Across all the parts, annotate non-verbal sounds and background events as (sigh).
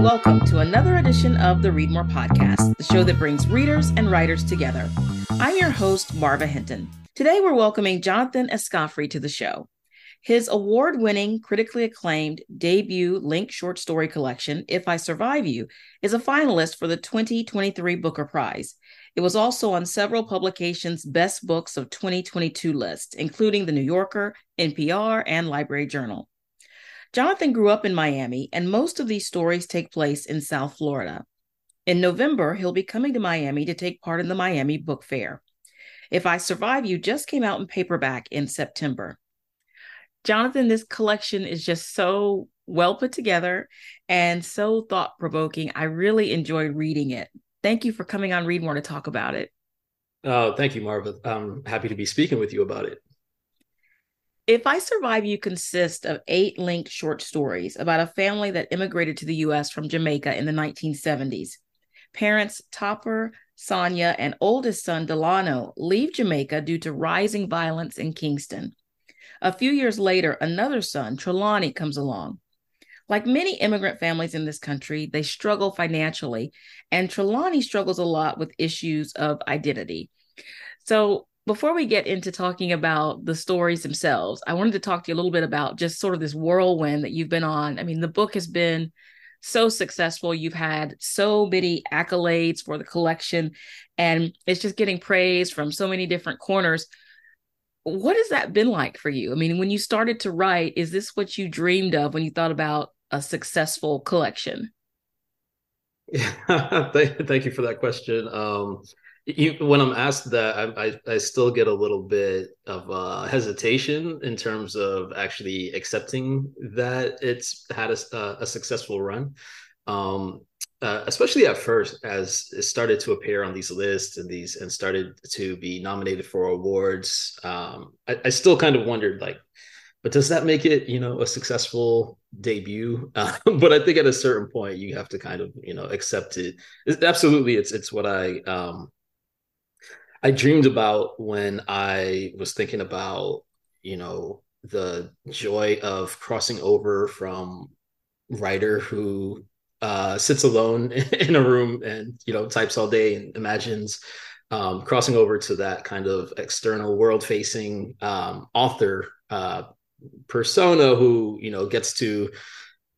Welcome to another edition of the Read More Podcast, the show that brings readers and writers together. I'm your host, Marva Hinton. Today, we're welcoming Jonathan Escoffery to the show. His award winning, critically acclaimed debut Link short story collection, If I Survive You, is a finalist for the 2023 Booker Prize. It was also on several publications' best books of 2022 list, including The New Yorker, NPR, and Library Journal. Jonathan grew up in Miami, and most of these stories take place in South Florida. In November, he'll be coming to Miami to take part in the Miami Book Fair. If I Survive You just came out in paperback in September. Jonathan, this collection is just so well put together and so thought provoking. I really enjoyed reading it. Thank you for coming on Read More to talk about it. Oh, thank you, Marva. I'm happy to be speaking with you about it. If I Survive You consists of eight linked short stories about a family that immigrated to the US from Jamaica in the 1970s. Parents Topper, Sonia, and oldest son Delano leave Jamaica due to rising violence in Kingston. A few years later, another son, Trelawney, comes along. Like many immigrant families in this country, they struggle financially, and Trelawney struggles a lot with issues of identity. So, before we get into talking about the stories themselves, I wanted to talk to you a little bit about just sort of this whirlwind that you've been on. I mean, the book has been so successful. You've had so many accolades for the collection, and it's just getting praise from so many different corners. What has that been like for you? I mean, when you started to write, is this what you dreamed of when you thought about a successful collection? (laughs) Yeah, thank you for that question. Um, you, when I'm asked that, I, I, I still get a little bit of uh, hesitation in terms of actually accepting that it's had a, a successful run. Um, uh, especially at first, as it started to appear on these lists and these and started to be nominated for awards, um, I, I still kind of wondered like, but does that make it you know a successful debut uh, (laughs) but i think at a certain point you have to kind of you know accept it it's, absolutely it's it's what i um I dreamed about when I was thinking about, you know, the joy of crossing over from writer who uh, sits alone (laughs) in a room and you know types all day and imagines um, crossing over to that kind of external world facing um, author uh, persona who you know gets to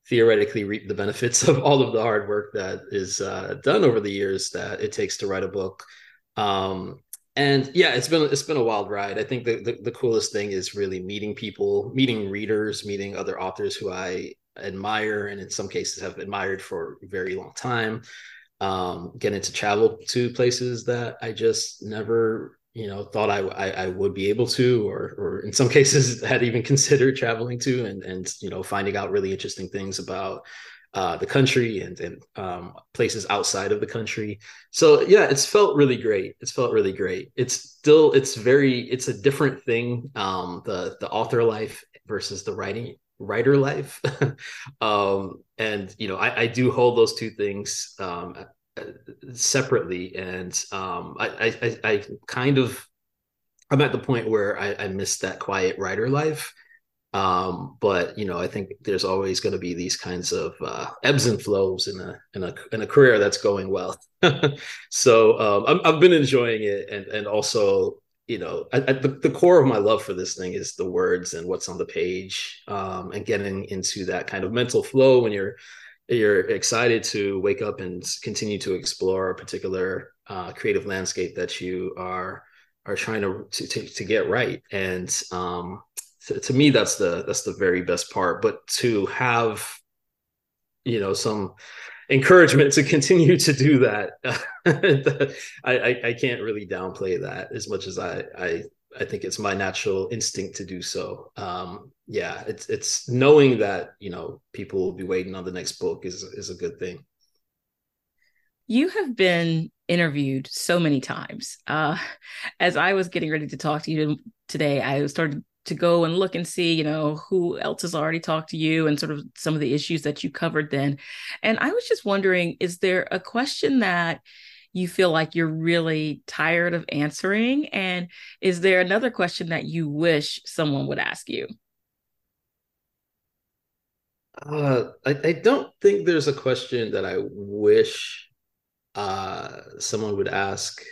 theoretically reap the benefits of all of the hard work that is uh, done over the years that it takes to write a book. Um, and yeah it's been it's been a wild ride. I think the, the, the coolest thing is really meeting people meeting readers meeting other authors who i admire and in some cases have admired for a very long time. Um, getting to travel to places that i just never you know thought I, I, I would be able to or or in some (laughs) cases had even considered traveling to and and you know finding out really interesting things about uh, the country and, and um, places outside of the country. So yeah, it's felt really great. It's felt really great. It's still it's very it's a different thing. Um, the the author life versus the writing writer life. (laughs) um, and you know, I, I do hold those two things um, separately, and um, I, I I kind of I'm at the point where I, I miss that quiet writer life um, but you know, I think there's always going to be these kinds of uh, ebbs and flows in a in a in a career that's going well. (laughs) so um, i have been enjoying it, and and also you know, I, the, the core of my love for this thing is the words and what's on the page, um, and getting into that kind of mental flow when you're you're excited to wake up and continue to explore a particular uh, creative landscape that you are are trying to to, to, to get right and um to, to me that's the that's the very best part. But to have you know some encouragement to continue to do that (laughs) I, I, I can't really downplay that as much as i i i think it's my natural instinct to do so. Um yeah it's it's knowing that you know people will be waiting on the next book is is a good thing. You have been interviewed so many times. Uh as i was getting ready to talk to you today i started to go and look and see, you know, who else has already talked to you and sort of some of the issues that you covered then. And I was just wondering, is there a question that you feel like you're really tired of answering? And is there another question that you wish someone would ask you? Uh, I, I don't think there's a question that I wish uh, someone would ask.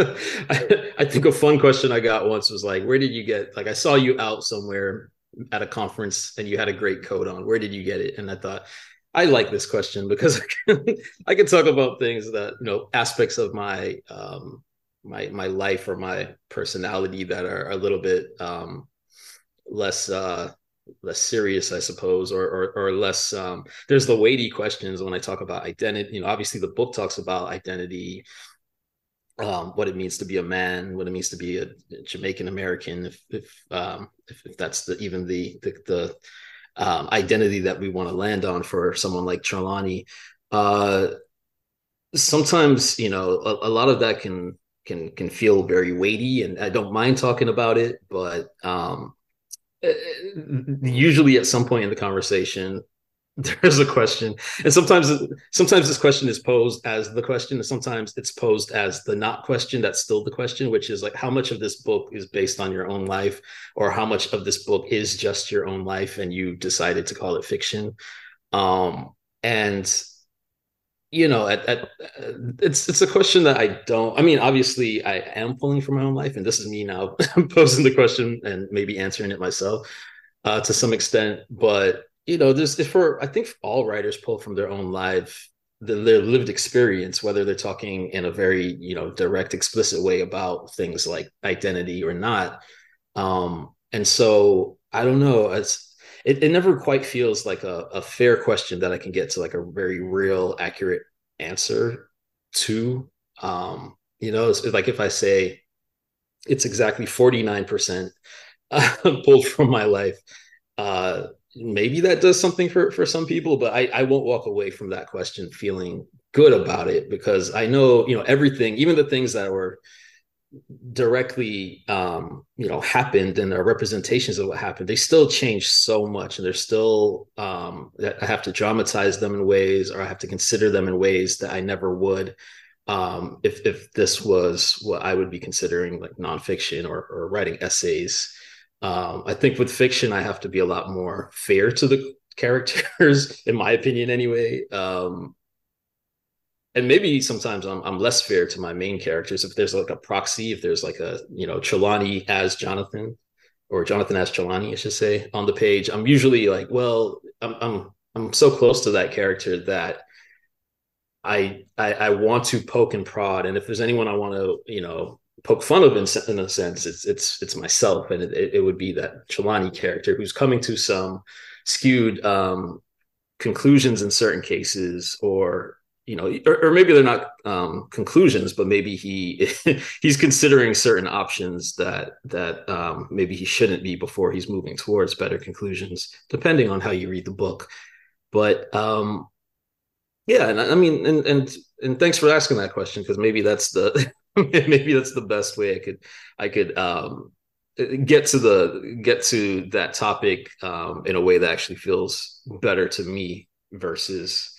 (laughs) I, think a fun question I got once was like, "Where did you get?" Like, I saw you out somewhere at a conference and you had a great coat on. Where did you get it? And I thought, I like this question because (laughs) I can, I can talk about things that you know aspects of my um, my my life or my personality that are a little bit um, less uh, less serious, I suppose, or or, or less. Um, there's the weighty questions when I talk about identity. You know, obviously the book talks about identity, um, what it means to be a man, what it means to be a Jamaican American, if if, um, if, if that's the even the the, the um, identity that we want to land on for someone like Trelawney. Uh, sometimes, you know, a, a, lot of that can can can feel very weighty, and I don't mind talking about it, but um, eh, usually at some point in the conversation, (laughs) there's a question. And sometimes sometimes this question is posed as the question and sometimes it's posed as the not question that's still the question which is like how much of this book is based on your own life or how much of this book is just your own life and you decided to call it fiction? Um and you know at, at, it's it's a question that i don't i mean obviously i am pulling from my own life and this is me now (laughs) posing the question and maybe answering it myself uh, to some extent but you know, there's for I think all writers pull from their own life, the, their lived experience, whether they're talking in a very you know direct, explicit way about things like identity or not. Um, and so I don't know. It's it, it never quite feels like a, a fair question that I can get to like a very real, accurate answer to. Um, you know, it's, it's like if I say it's exactly 49% (laughs) pulled from my life. Uh, maybe that does something for for some people but i i won't walk away from that question feeling good about it because i know you know everything even the things that were directly um you know happened and are representations of what happened they still change so much and they're still um that i have to dramatize them in ways or i have to consider them in ways that i never would um if if this was what i would be considering like nonfiction or or writing essays um, I think with fiction, I have to be a lot more fair to the characters, (laughs) in my opinion, anyway. Um, and maybe sometimes I'm, I'm less fair to my main characters. If there's like a proxy, if there's like a, you know, Trelawney as Jonathan or Jonathan as Trelawney, I should say, on the page, I'm usually like, well, I'm, I'm, I'm so close to that character that I, I, I want to poke and prod. And if there's anyone I want to, you know, poke fun of in, in a sense it's it's it's myself and it, it would be that Trelawney character who's coming to some skewed um, conclusions in certain cases or you know or, or maybe they're not um, conclusions but maybe he (laughs) he's considering certain options that that um, maybe he shouldn't be before he's moving towards better conclusions depending on how you read the book. But um yeah and i mean and and and thanks for asking that question because maybe that's the (laughs) (laughs) maybe that's the best way I could I could um, get to the get to that topic um, in a way that actually feels better to me versus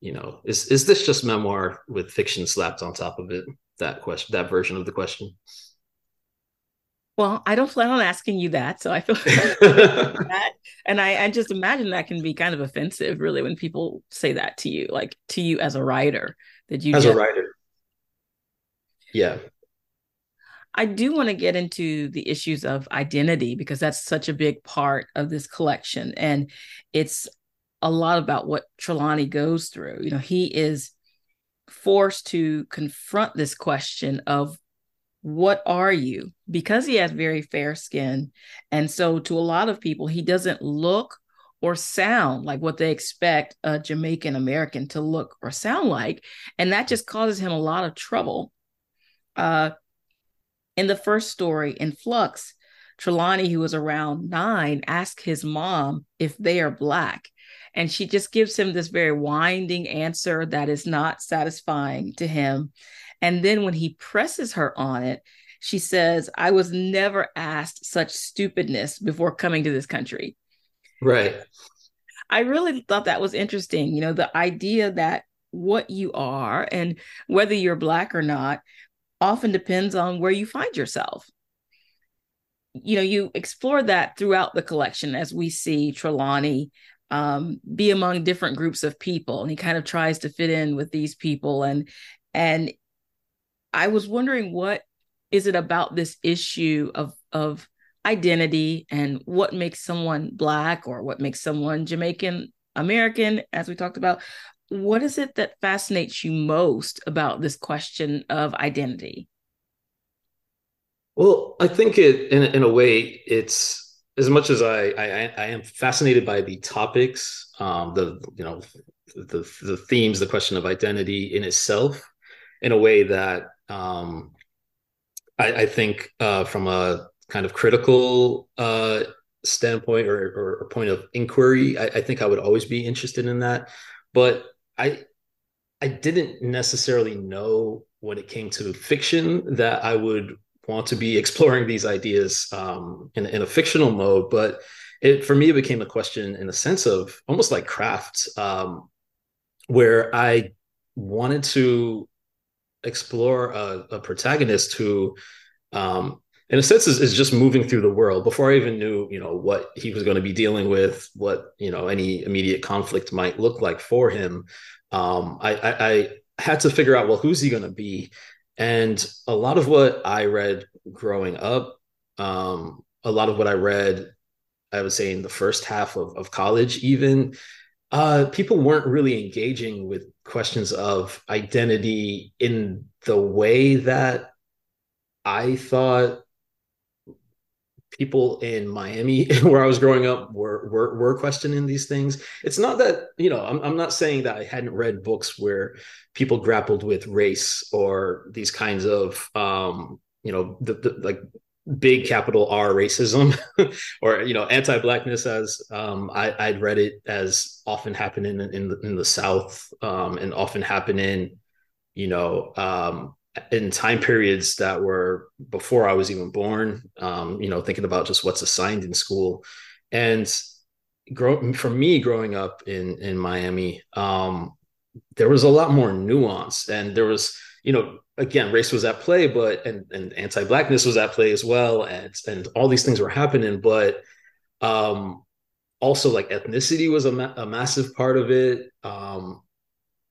you know is is this just memoir with fiction slapped on top of it? That question that version of the question. Well i don't plan on asking you that so i feel (laughs) that. And I, I just imagine that can be kind of offensive really when people say that to you like to you as a writer that you as just, a writer yeah. I do want to get into the issues of identity because that's such a big part of this collection. And it's a lot about what Trelawney goes through. You know, he is forced to confront this question of what are you? Because he has very fair skin. And so, to a lot of people, he doesn't look or sound like what they expect a Jamaican American to look or sound like. And that just causes him a lot of trouble uh, in the first story, in Flux, Trelawney, who was around nine, asks his mom if they are Black. And she just gives him this very winding answer that is not satisfying to him. And then when he presses her on it, she says, I was never asked such stupidness before coming to this country. Right. I really thought that was interesting. You know, the idea that what you are and whether you're Black or not often depends on where you find yourself. you know, you explore that throughout the collection as we see Trelawney um, be among different groups of people, and he kind of tries to fit in with these people. And and I was wondering what is it about this issue of of identity and what makes someone black or what makes someone Jamaican American, as we talked about. What is it that fascinates you most about this question of identity? Well, I think it in in a way it's as much as I I, I am fascinated by the topics, um, the you know the the themes, the question of identity in itself, in a way that um, I, I think uh, from a kind of critical uh, standpoint or, or, point of inquiry, I, I think I would always be interested in that. But I I didn't necessarily know when it came to fiction that I would want to be (laughs) exploring these ideas um, in, in a fictional mode, but it for me it became a question in a sense of almost like craft, um, where I wanted to explore a, a protagonist who, um, in a sense, is, is just moving through the world. Before I even knew, you know, what he was going to be dealing with, what you know, any immediate conflict might look like for him. Um, I, I, I had to figure out well, who's he going to be? And a lot of what I read growing up, um, a lot of what I read, I would say in the first half of, of college, even, uh, people weren't really engaging with questions of identity in the way that I thought people in Miami (laughs) where I was growing up were, were were questioning these things. It's not that, you know, I'm I'm not saying that I hadn't read books where people grappled with race or these kinds of um, you know, the, the like big capital R racism (laughs) or you know anti-blackness as um, I, would read it as often happening in in the, in the South um, and often happening you know um, in time periods that were before I was even born, um, you know, thinking about just what's assigned in school. And grow, for me, growing up in, in Miami, um, there was a lot more nuance and there was, you know, again, race was at play, but, and, and anti-blackness was at play as well. And, and all these things were happening, but, um, also like ethnicity was a, ma- a massive part of it. Um,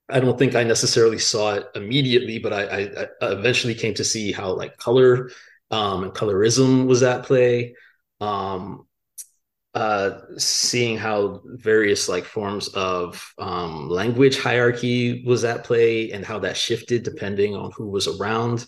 I don't think I necessarily saw it immediately, but I, I, I eventually came to see how like color um, and colorism was at play. Um, uh, seeing how various like forms of um, language hierarchy was at play and how that shifted depending on who was around.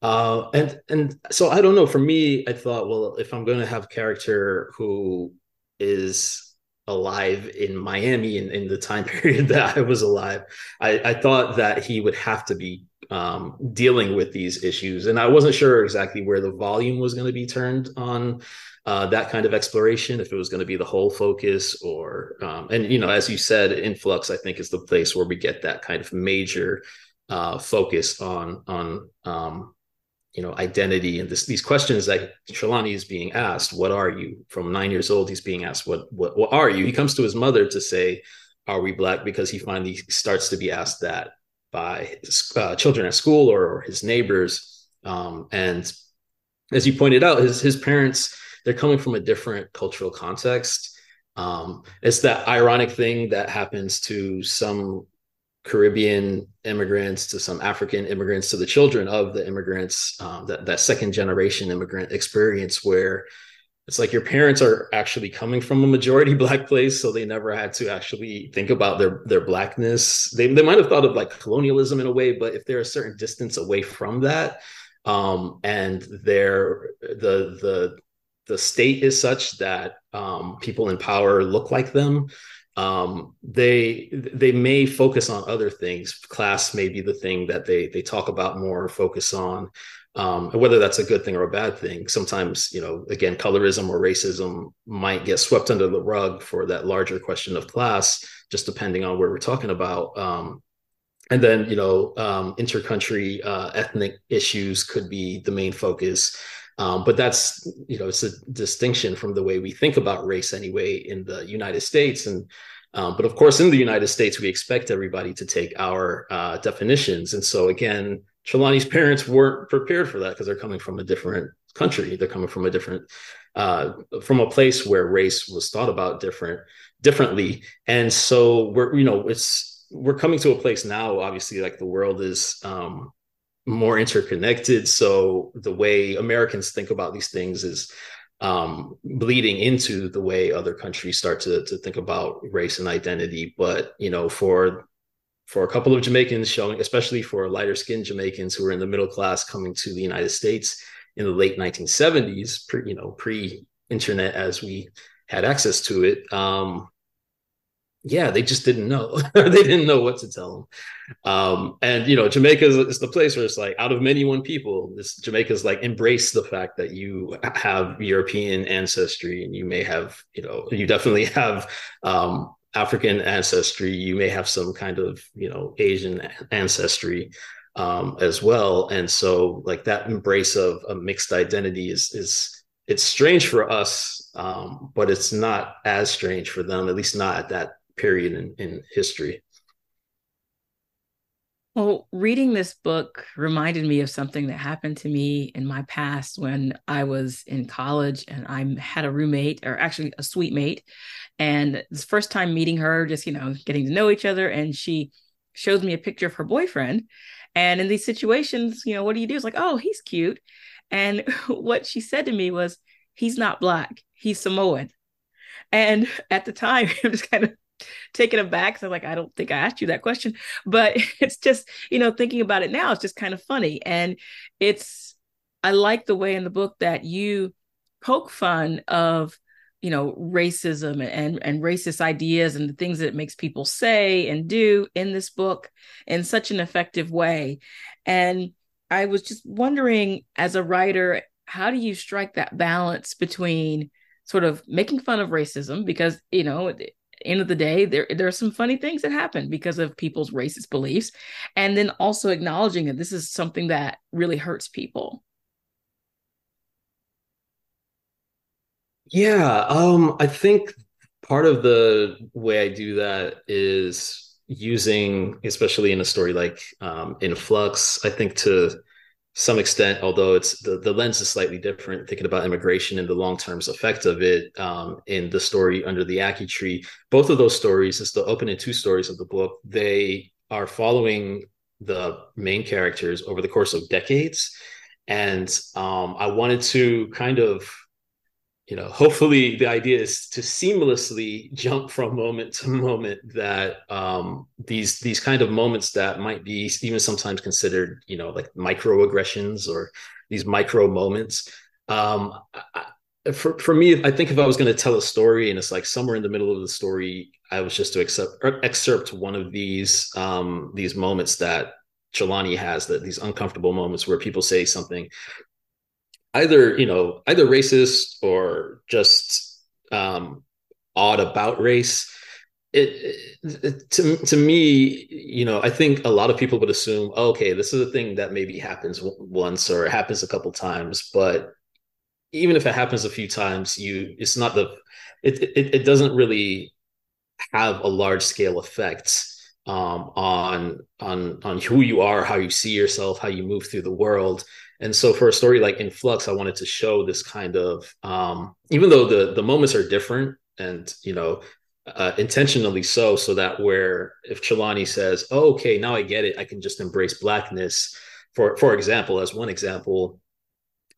Uh, and and so I don't know. For me, I thought, well, if I'm going to have a character who is alive in Miami in, in the time (laughs) period that I was alive, I, I thought that he would have to be um, dealing with these issues. And I wasn't sure exactly where the volume was going to be turned on uh, that kind of exploration, if it was going to be the whole focus or, um, and, you know, as you said, In Flux, I think is the place where we get that kind of major uh, focus on, on, um, you know identity and this, these questions that Trelawney is being asked what are you? From nine years old he's being asked what, what what are you? He comes to his mother to say are we black? Because he finally starts to be asked that by uh, children at school or, or his neighbors. Um, and as you pointed out his his parents they're coming from a different cultural context. Um, it's that ironic thing that happens to some Caribbean immigrants to some African immigrants to the children of the immigrants, um, that, that second generation immigrant experience where it's like your parents are actually coming from a majority (laughs) black place, so they never had to actually think about their their blackness. They they might have thought of like colonialism in a way, but if they're a certain distance away from that, um, and they're the the the state is such that um, people in power look like them, um, they they may focus on other things. Class may be the thing that they they talk about more, focus on, um, whether that's a good thing or a bad thing. Sometimes, you know, again, colorism or racism might get swept under the rug for that larger question of class, just depending on where we're talking about. Um, and then, you know, um, intercountry uh, ethnic issues could be the main focus. Um, but that's you know it's a distinction from the way we think about race anyway in the United States and um, but of course in the United States we expect everybody to take our uh, definitions and so again Trelawney's parents weren't prepared for that because they're coming from a different country. They're coming from a different uh, from a place where race was thought about different differently, and so we're you know it's we're coming to a place now. Obviously, like the world is um, more interconnected. So the way Americans think about these things is um, bleeding into the way other countries start to to think about race and identity. But you know, for for a couple of Jamaicans showing, especially for lighter skinned Jamaicans who were in the middle class coming to the United States in the late 1970s, pre, you know, pre internet as we had access to it. Um, yeah, they just didn't know. (laughs) they didn't know what to tell them. Um, and you know, Jamaica is, the place where it's like, out of many one people, this Jamaica's like embrace the fact that you have European ancestry, and you may have, you know, you definitely (laughs) have um, African ancestry. You may have some kind of, you know, Asian ancestry um, as well. And so, like that embrace of a mixed identity is is it's strange for us, um, but it's not as strange for them, at least not at that period in, in history. Well, reading this book reminded me of something that happened to me in my past when I was in college and I had a roommate, or actually a suite mate. And this first time meeting her, just, you know, getting to know each other. And she shows me a picture of her boyfriend. And in these situations, you know, what do you do? It's like, oh, he's cute. And (laughs) what she said to me was, he's not black, he's Samoan. And at the time, (laughs) I'm just kind of taken aback. So like, I don't think I asked you that question, but (laughs) it's just, you know, thinking about it now, it's just kind of funny. And it's, I like the way in the book that you poke fun of, you know, racism and, and racist ideas and the things that it makes people say and do in this book in such an effective way. And I was just wondering as a writer, how do you strike that balance between sort of making fun of racism because you know end of the day, there there are some funny things that happen because of people's racist beliefs, and then also acknowledging that this is something that really hurts people. Yeah, um, I think part of the way I do that is using, especially in a story like um, in Flux, I think to some extent, although it's the, the lens is slightly different, thinking about immigration and the long term effect of it um, in the story under the Ackee tree. Both of those stories, it's the opening two stories of the book, they are following the main characters over the course of decades. And um, I wanted to kind of you know hopefully the idea is to seamlessly jump from moment to moment that um, these these kind of moments that might be even sometimes considered you know like microaggressions or these micro moments. Um, I, for, for me i think if i was going to tell a story and it's like somewhere in the middle of the story i was just to accept excerpt one of these um, these moments that Trelawney has that these uncomfortable moments where people say something either you know either racist or just um, odd about race. It, it, to to me, you know, I think a lot of people would assume, oh, okay, this is a thing that maybe happens once or happens a couple times, but even if it happens a few times, you it's not the it it, it doesn't really have a large scale effect um, on on on who you are, how you see yourself, how you move through the world. And so for a story like In Flux, I wanted to show this kind of um, even though the the moments are different and you know uh, intentionally so, so that where if Trelawney says, oh, "Okay, now I get it," I can just embrace blackness. For for example, as one example,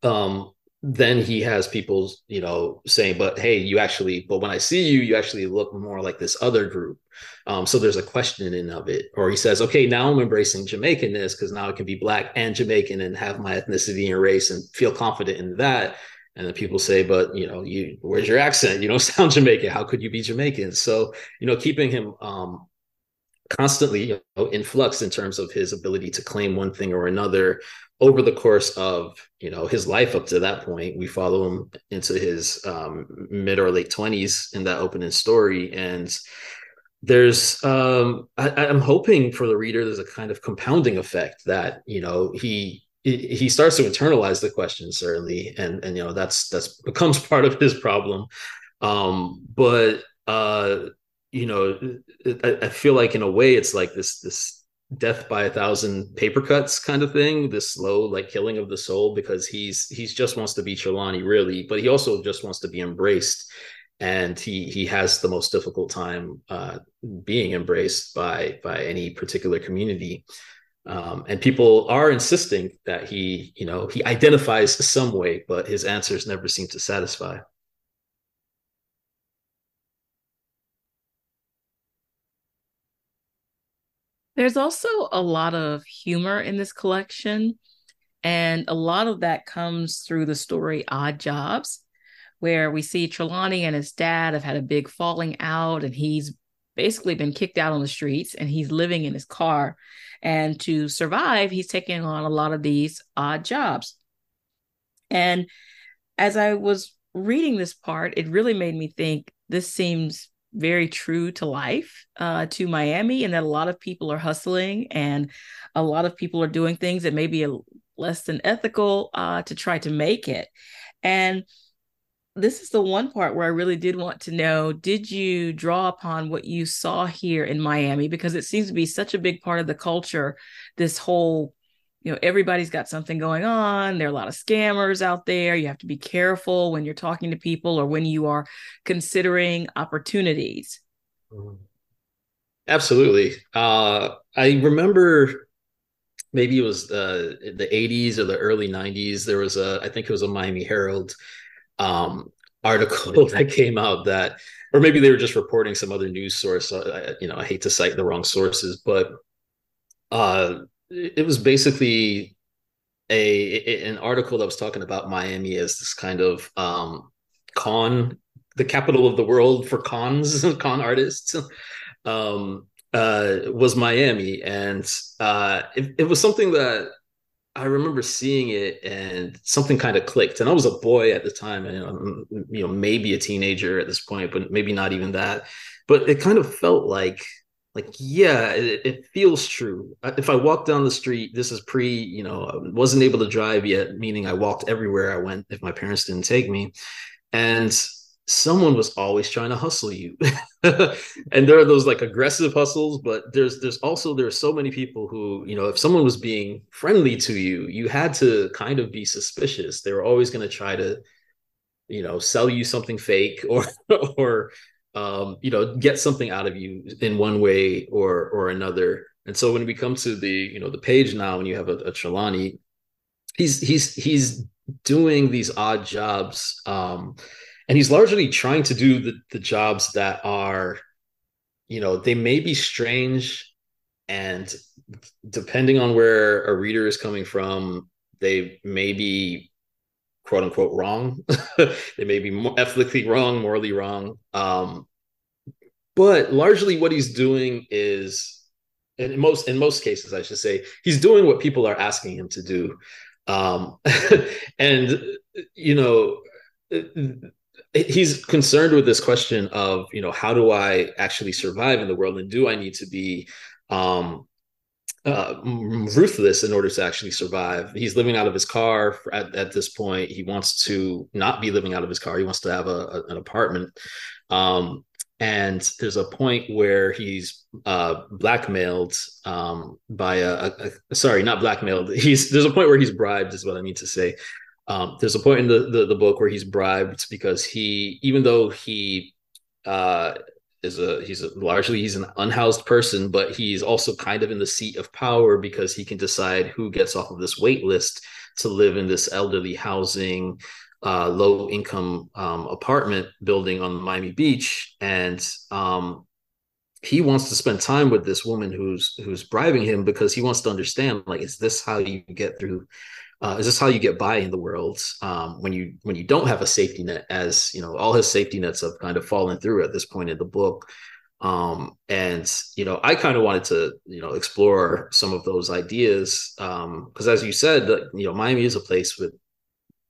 um, then he has people, you know, saying, "But hey, you actually, but when I see you, you actually look more like this other group." Um, so there's a questioning of it. Or he says, "Okay, now I'm embracing Jamaicanness because now I can be black and Jamaican and have my ethnicity and race and feel confident in that." And then people say, "But you know, you where's your accent? You don't (laughs) sound Jamaican. How could you be Jamaican?" So you know, keeping him um, constantly you know, in flux in terms of his ability to claim one thing or another over the course of you know his life up to that point we follow him into his um, mid or late 20s in that opening story. And there's um I, i'm hoping for the reader there's a kind of compounding effect that you know he he starts to internalize the question certainly. And and you know that's that's becomes (laughs) part of his problem. Um but uh you know I, I feel like in a way it's like this this death by a thousand paper cuts kind of thing, this slow like killing of the soul because he's he's just wants to be Trelawney really, but he also just wants to be embraced, and he he has the most difficult time uh, being embraced by by any particular community. Um, and people are insisting that he, you know, he identifies some way, but his answers never seem to satisfy. There's also a lot of humor in this collection. And a lot of that comes through the story Odd Jobs, where we see Trelawney and his dad have had a big falling out, and he's basically been kicked out on the streets and he's living in his car. And to survive, he's taking on a lot of these odd jobs. And as I was reading this part, it really made me think this seems very true to life uh, to Miami, and that a lot of people are hustling and a lot of people are doing things that may be a, less than ethical uh, to try to make it. And this is the one part where I really did want to know did you draw upon what you saw here in Miami? Because it seems to be such a big part of the culture, this whole you know everybody's got something going on. There are a lot of scammers out there. You have to be careful when you're talking to people or when you are considering opportunities. Mm-hmm. absolutely. Uh, i remember maybe it was uh, the 80s or the early 90s there was a i think it was a miami herald um, article (laughs) that came out that or maybe they were just reporting some other news source. I, you know i hate to cite the wrong sources but uh it was basically a an article that was talking about Miami as this kind of um, con, the capital of the world for cons, (laughs) con artists. Um, uh, was Miami, and uh, it, it was something that I remember seeing it, and something kind of clicked. And I was a boy at the time, and um, you know, maybe a teenager at this point, but maybe not even that. But it kind of felt like like yeah it, it, feels true. If i walk down the street this is pre you know I wasn't able to drive yet meaning i walked everywhere i went if my parents didn't take me. And someone was always trying to hustle you. (laughs) And there are those like aggressive hustles but there's there's also there's so many people who you know if someone was being friendly to you you had to kind of be suspicious. They were always going to try to you know sell you something fake or (laughs) or um, you know, get something out of you in one way or or another. And so when we come to the you know the page now, when you have a, a Trelawney, he's he's he's doing these odd jobs, um, and he's largely trying to do the the jobs that are, you know, they may be strange, and depending on where a reader is coming from, they may be quote unquote wrong. (laughs) they may be ethically wrong, morally wrong. Um, but largely what he's doing is in most in most cases, I should say, he's doing what people are asking him to do. Um, (laughs) and you know, he's concerned with this question of, you know, how do I actually survive in the world and do I need to be um, uh, ruthless in order to actually survive. He's living out of his car at, at this point. He wants to not be living out of his car. He wants to have a, a, an apartment. Um, and there's a point where he's uh, blackmailed um, by a, a, sorry, not blackmailed. (laughs) He's there's a point where he's bribed, is what I mean to say. Um, there's a point in the, the, the book where he's bribed because he, even though he uh, is a he's a, largely he's an unhoused person, but he's also kind of in the seat of power because he can decide who gets off of this wait list to live in this elderly housing, uh, low income um, apartment building on Miami Beach, and um, he wants to spend time with this woman who's who's bribing him because he wants to understand like is this how you get through uh, is this how you get by in the world um, when you when you don't have a safety net? As you know, all his safety nets have kind of fallen through at this point in the book. Um, and you know, I kind of wanted to you know explore some of those ideas because, um, as you said, you know, Miami is a place with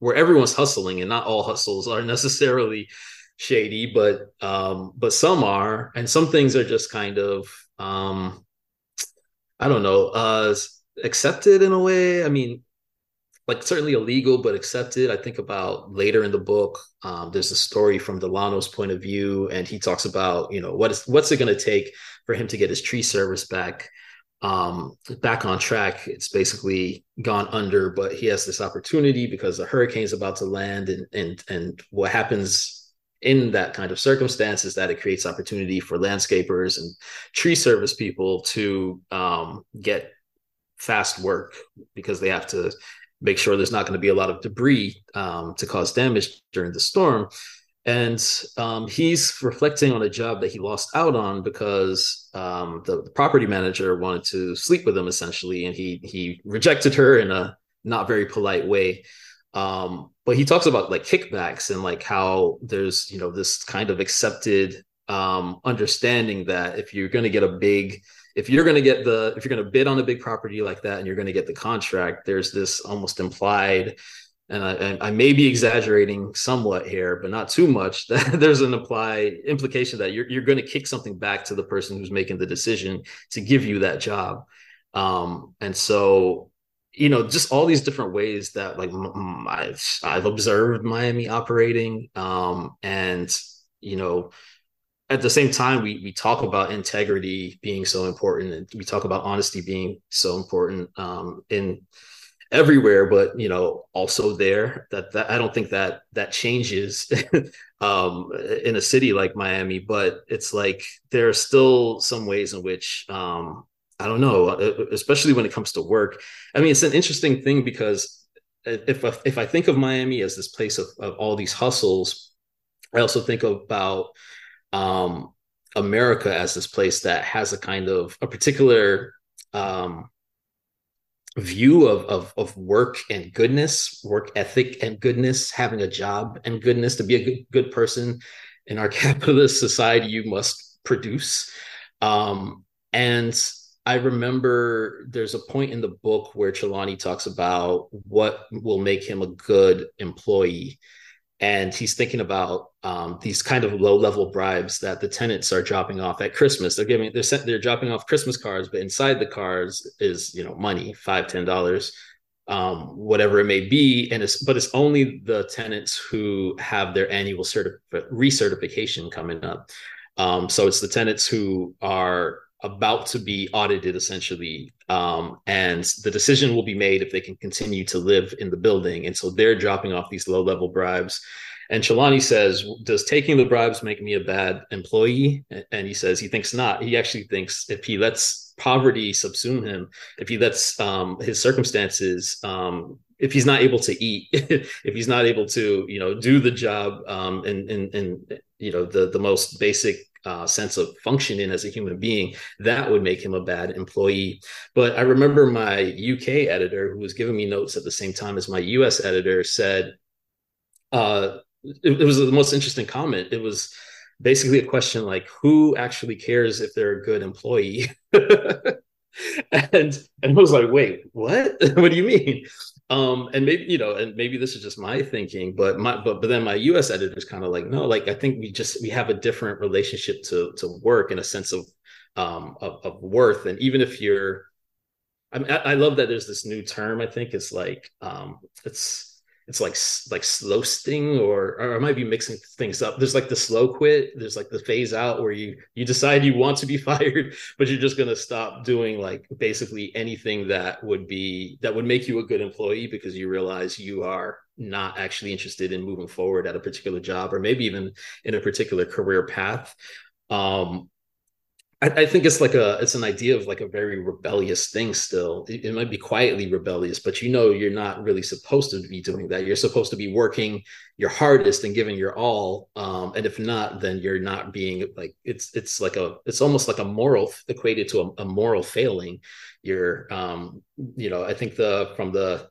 where everyone's hustling, and not all hustles are (laughs) necessarily shady, but um, but some are, and some things are just kind of um, I don't know, uh, accepted in a way. I mean, like certainly illegal but accepted. I think about later in the book, um, there's a story from Delano's point of view, and he talks about you know what is what's it going to take for him to get his tree service back. um, back on track. It's basically gone under, but he has this opportunity because the hurricane's about to land, and and and what happens in that kind of circumstance is that it creates opportunity for landscapers and tree service people to um, get fast work because they have to make sure there's not going to be a lot of debris um, to cause damage during the storm. And um, he's reflecting on a job that he lost out on because um, the, the, property manager wanted to sleep with him essentially, and he he rejected her in a not very polite way. Um, but he talks about like kickbacks and like how there's you know this kind of accepted um, understanding that if you're going to get a big if you're going to get the if you're going to bid on a big property like that and you're going to get the contract there's this almost implied and I, I, may be exaggerating somewhat here, but not too much. (laughs) That there's an implied implication that you're you're going to kick something back to the person who's making the decision to give you that job, um, and so you know just all these different ways that like I've I've observed Miami operating, um, and you know at the same time we we talk about integrity being so important and we talk about honesty being so important um, in everywhere but you know also there that, that i don't think that that changes (laughs) um, in a city like miami but it's like there are still some ways in which um, i don't know uh, especially when it comes to work. I mean it's an interesting thing because if if i think of miami as this place of, of all these hustles i also think about um, America as this place that has a kind of a particular um, view of, of of work and goodness, work ethic and goodness, having a job and goodness. To be a good, good person in our (laughs) capitalist society, you must produce. Um, and I remember there's a point in the book where Trelawney talks about what will make him a good employee and he's thinking about um, these kind of low level bribes that the tenants are dropping off at Christmas. They're giving they're sent, they're dropping off Christmas cards, but inside the cards is you know money five ten dollars, um, whatever it may be, and it's but it's only the tenants who have their annual certif- recertification coming up. Um, so it's the tenants who are about to be audited essentially um, and the decision will be made if they can continue to live in the building and so they're dropping off these low level bribes and Trelawney says does taking the bribes make me a bad employee and he says he thinks not he actually thinks if he lets poverty subsume him if he lets um, his circumstances um, if he's not able to eat (laughs) if he's not able to you know do the job um, and you know the the most basic uh, sense of functioning as a human being, that would make him a bad employee. But I remember my UK editor, who was giving me notes at the same time as my US editor, said, uh, it, it was the most interesting comment. It was basically a question like, who actually cares if they're a good employee? (laughs) and and I was like, wait, what? (laughs) what do you mean? Um, and maybe you know, and maybe this is just my thinking, but my but but then my U.S. editor is kind of like, no, like I think we just we have a different relationship to to work in a sense of um of, of worth, and even if you're, I mean, I, I love that there's this new term. I think it's like um it's it's like like slow sting or, or I might be mixing things up. There's like the slow quit. There's like the phase out where you you decide you want to be (laughs) fired, but you're just gonna stop doing like basically anything that would be that would make you a good employee because you realize you are not actually interested in moving forward at a particular job or maybe even in a particular career path. Um, I, I, think it's like a it's an idea of like a very rebellious thing still. It, it, might be quietly rebellious but you know you're not really supposed to be doing that. You're supposed to be working your hardest and giving your all um, and if not then you're not being like it's it's like a it's almost like a moral equated to a, a moral failing. You're um you know i think the from the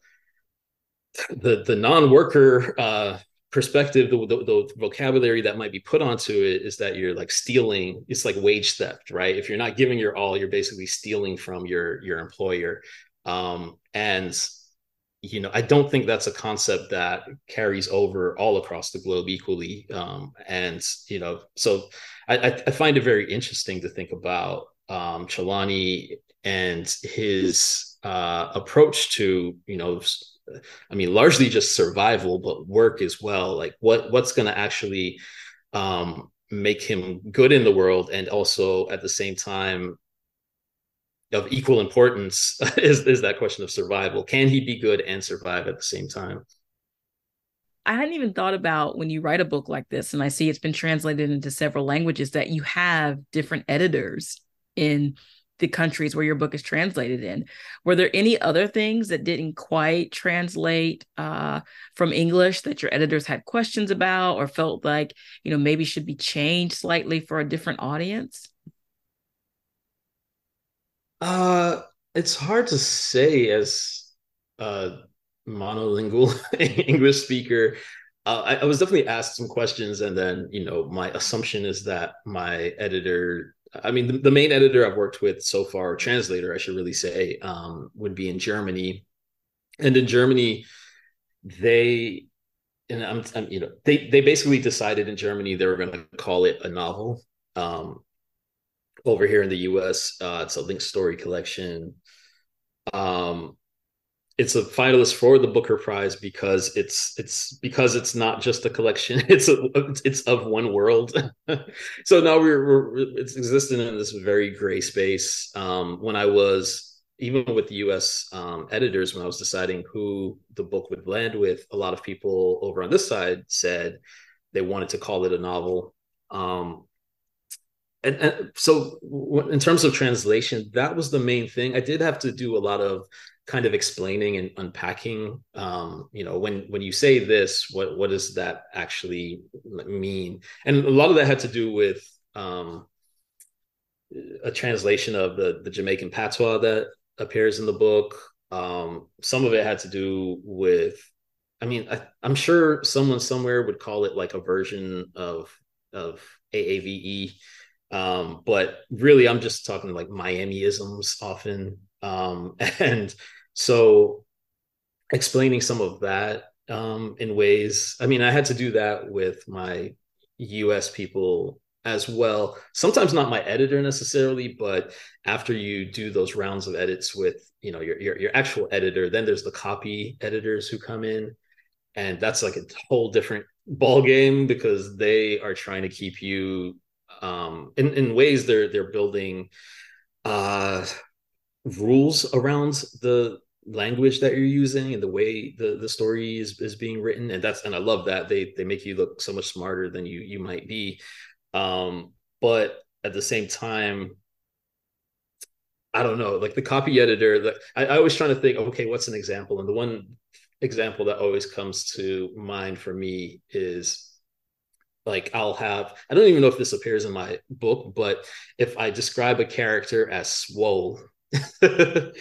the the non-worker uh perspective the, the, the, vocabulary that might be put onto it is that you're like stealing it's like wage theft right? If you're not giving your all you're basically stealing from your your employer. Um, and you know i don't think that's a concept that carries over all across the globe equally. Um, and you know so I, I find it very interesting to think about um, Trelawney and his uh, approach to you know I mean, largely just survival, but work as well. Like what what's going to actually um, make him good in the world, and also at the same time of equal importance (laughs) is is that question of survival. Can he be good and survive at the same time? I hadn't even thought about when you write a book like this, and I see it's been translated into several languages that you have different editors in the countries where your book is translated in. Were there any other things that didn't quite translate uh, from English that your editors had questions about or felt like, you know, maybe should be changed slightly for a different audience? Uh, it's hard to say as a monolingual (laughs) English speaker. Uh, I, I was definitely asked some questions, and then you know, my assumption is that my editor I mean, the, the, main editor I've worked with so far, translator, I should really say, um, would be in Germany. And in Germany, they, and I'm, I'm, you know, they they basically decided in Germany they were going to call it a novel. Um, over here in the U.S., uh, it's a linked story collection. Um, it's a finalist for the Booker Prize because it's it's because it's not just a collection. (laughs) It's a it's of one world. (laughs) so now we're, we're it's existing in this very gray space. Um, when I was even with the U.S. Um, editors, when I was deciding who the book would land with, a lot of people over on this side said they wanted to call it a novel. Um, and, and so in terms of translation, that was the main thing. I did have to do a lot of kind of explaining and unpacking um, you know when when you say this what what does that actually mean? And a lot of that had to do with um, a translation of the the Jamaican patois that appears in the book. Um, some of it had to do with I mean I, I'm sure someone somewhere would call it like a version of of AAVE um, but really I'm just talking like Miamiisms often. Um, (laughs) and so explaining some of that um, in ways, I mean, I had to do that with my US people as well. Sometimes not my editor necessarily, but after you do those rounds of edits with, you know, your, your, your actual editor, then there's the copy editors who come in. And that's like a whole different ball game because they are trying to keep you um, in, in ways they're they're building uh, rules around the language that you're using and the way the the story is, is being written. And that's and i love that they they make you look so much smarter than you you might be. Um but at the same time i don't know like the copy editor that I, I was trying to think okay what's an example? And the one example that always comes to mind for me is like I'll have I don't even know if this appears in my book, but if I describe a character as swole, (laughs) and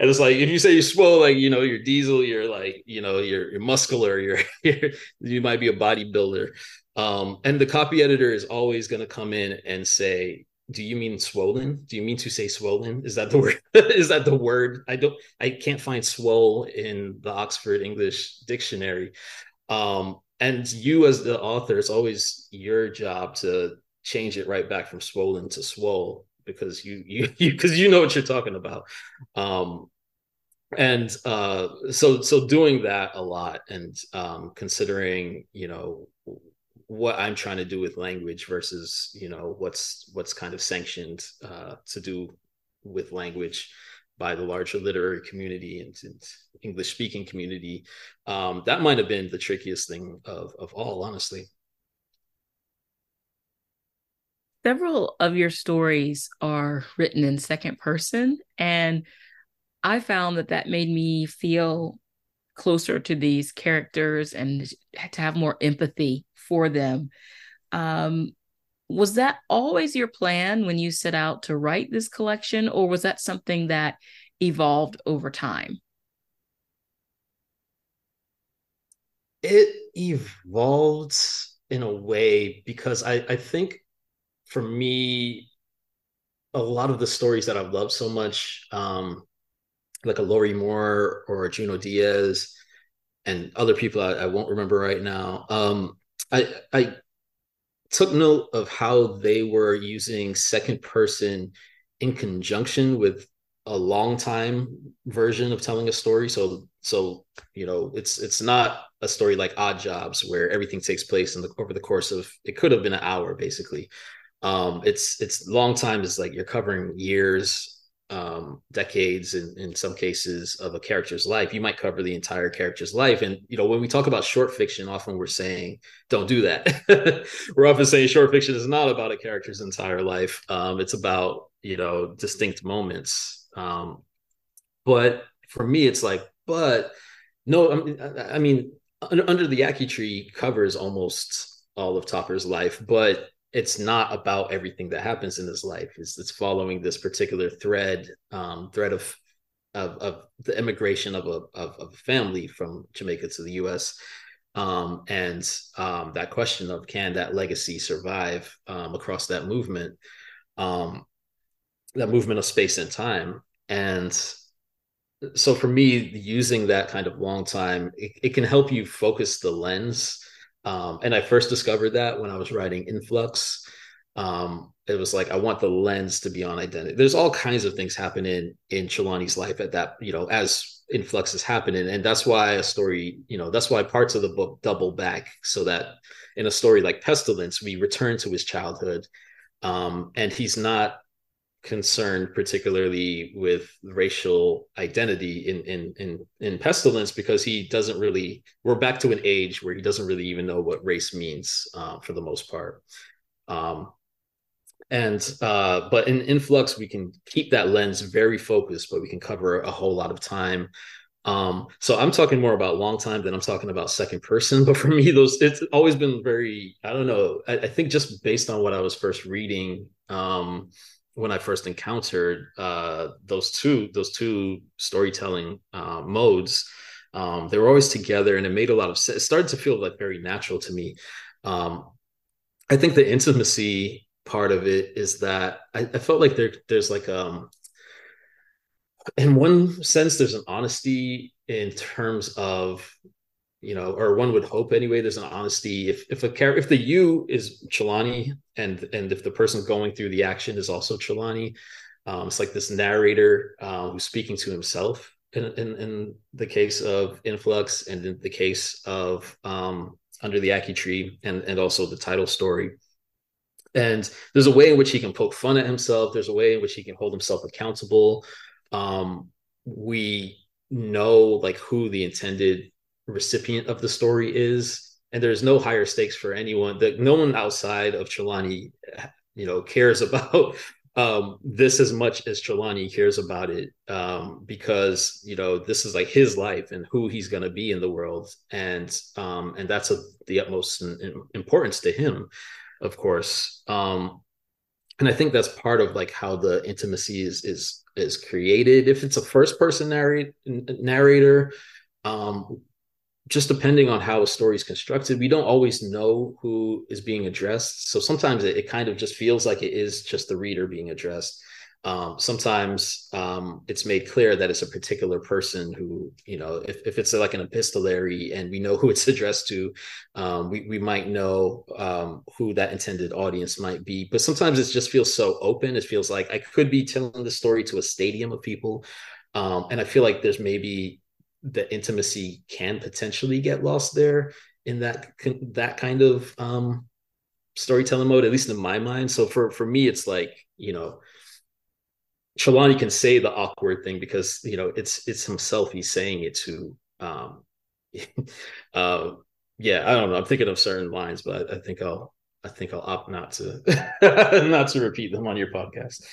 it's like if you say you're swole, like you know, you're diesel, you're like you know, you're you're muscular, (laughs) you're, you're you might be a bodybuilder. Um, and the copy editor is always to come in and say, "Do you mean swollen? Do you mean to say swollen? Is that the word? (laughs) is that the word? I don't, I can't find swole in the Oxford English Dictionary." Um, and you, as the author, it's always your job to change it right back from swollen to swole because you you because (laughs) you, you know what you're talking about. Um and uh so so doing that a lot and um considering you know what i'm trying to do with language versus you know what's what's kind of sanctioned uh to do with language by the larger literary community and, and english speaking community um that might have been the trickiest thing of of all honestly several of your stories are written in second person and i found that that made me feel closer to these characters and to have more empathy for them. Um, was that always your plan when you set out to write this collection or was that something that evolved over time? It evolved in a way because i i think for me, a lot of the stories that I've loved so much, um, like a Lorrie Moore or a Junot Diaz, and other people I, I won't remember right now. Um, I I took note of how they were using second person in conjunction with a long time version of telling a story. So so you know it's it's not a story like Odd Jobs where everything takes place in the over the course of it could have been an hour basically um it's it's long time is like you're covering years um, decades and in some cases of a character's life. You might cover the entire character's life. And you know when we talk about short fiction often we're saying don't do that. (laughs) We're often saying short fiction is not about a character's entire life. Um, it's about you know distinct moments. Um, but for me it's like but no i mean, I mean under the Ackee tree covers almost all of Topper's life, but it's not about everything that happens in his life. It's, it's following this particular thread, um, thread of, of, of the immigration of a of, of, a family from Jamaica to the U.S. Um, and um, that question of can that legacy survive um, across that movement, um, that movement of space and time, and so for me, using that kind of long time, it, it can help you focus the lens. Um, and I first discovered that when I was writing In Flux. Um, it was like I want the lens to be on identity. There's all kinds of things happening in Trelawney's life at that, you know, as In Flux is happening, and that's why a story, you know, that's why parts of the book double back so that in a story like Pestilence, we return to his childhood, um, and he's not concerned particularly with racial identity in in in in pestilence because he doesn't really we're back to an age where he doesn't really even know what race means uh, for the most part. Um and uh but in influx we can keep that lens very focused but we can cover a whole lot of time. Um so i'm talking more about long time than i'm talking about second person (laughs) but for me those it's always been very i don't know I, I think just based on what i was first reading um when I first encountered uh, those two those two storytelling uh, modes, um, they were always together, and it made a lot of sense. It started to feel like very natural to me. Um, I think the intimacy part of it is that I, I felt like there there's like um in one sense there's an honesty in terms of you know, or one would hope anyway. There's an honesty. If if a character, if the you is Trelawney, and and if the person going through the action is also Trelawney, um, it's like this narrator uh, who's speaking to himself. In, in in the case of In Flux, and in the case of um, Under the Ackee Tree, and and also the title story. And there's a way in which he can poke fun at himself. There's a way in which he can hold himself accountable. Um, we know like who the intended recipient of the story is and there's no higher stakes for anyone. That no one outside of Trelawney you know cares (laughs) about um, this as much as Trelawney cares about it um, because you know this is like his life and who he's going to be in the world. And um, and that's the utmost in, in importance to him of course. Um, and I think that's part of like how the intimacy is is is created. If it's a first person narrate, narrator um, just depending on how a story is constructed, we don't always know who is being addressed. So sometimes it, it kind of just feels like it is just the reader being addressed. Um, sometimes um, it's made clear that it's a particular person who, you know, if, if it's like an epistolary and we know (laughs) who it's addressed to, um, we, we might know um, who that intended audience might be. But sometimes it just feels so open. It feels like I could be telling the story to a stadium of people. Um, and I feel like there's maybe the intimacy can potentially get lost there in that that kind of um, storytelling mode, at least in my mind. So for for me, it's like you know, Trelawney can say the awkward thing because you know it's it's himself he's saying it to. Um, (laughs) uh, yeah, I don't know. I'm thinking of certain lines, but I think I'll I think I'll opt not to (laughs) not to repeat them on your podcast.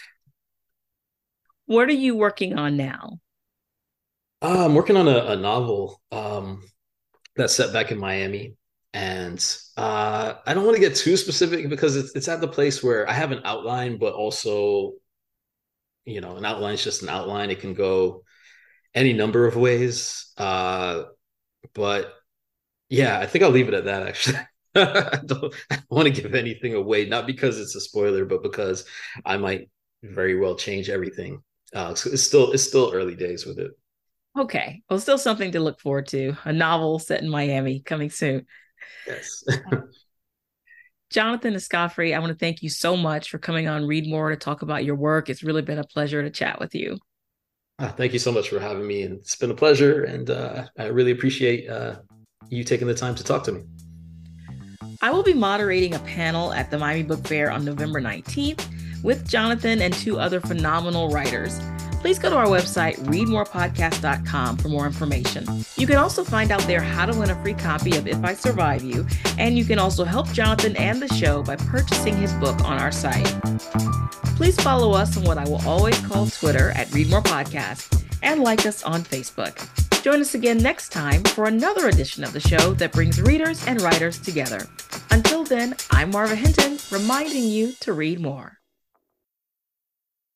What are you working on now? Uh, I'm working on a, a novel um, that's set back in Miami, and uh, I don't want to get too specific because it's it's at the place where I have an outline, but also, you know, an outline is just an outline. It can go any number of ways. Uh, but yeah, I think I'll leave it at that. Actually, (laughs) I don't, I don't want to give anything away, not because it's a spoiler, but because I might very well change everything. Uh, so it's still it's still early days with it. Okay. Well, still something to look forward to. A novel set in Miami coming soon. Yes. (laughs) Jonathan Escoffery, I want to thank you so much for coming on Read More to talk about your work. It's really been a pleasure to chat with you. Uh, thank you so much for having me. And it's been a pleasure. And uh, I really appreciate uh, you taking the time to talk to me. I will be moderating a panel at the Miami Book Fair on November 19th with Jonathan and two other phenomenal writers. Please go to our website, readmorepodcast.com, for more information. You can also find out there how to win a free copy of If I Survive You, and you can also help Jonathan and the show by purchasing his book on our site. Please follow us on what I will always call Twitter at Read More Podcast and like us on Facebook. Join us again next time for another edition of the show that brings readers and writers together. Until then, I'm Marva Hinton, reminding you to read more.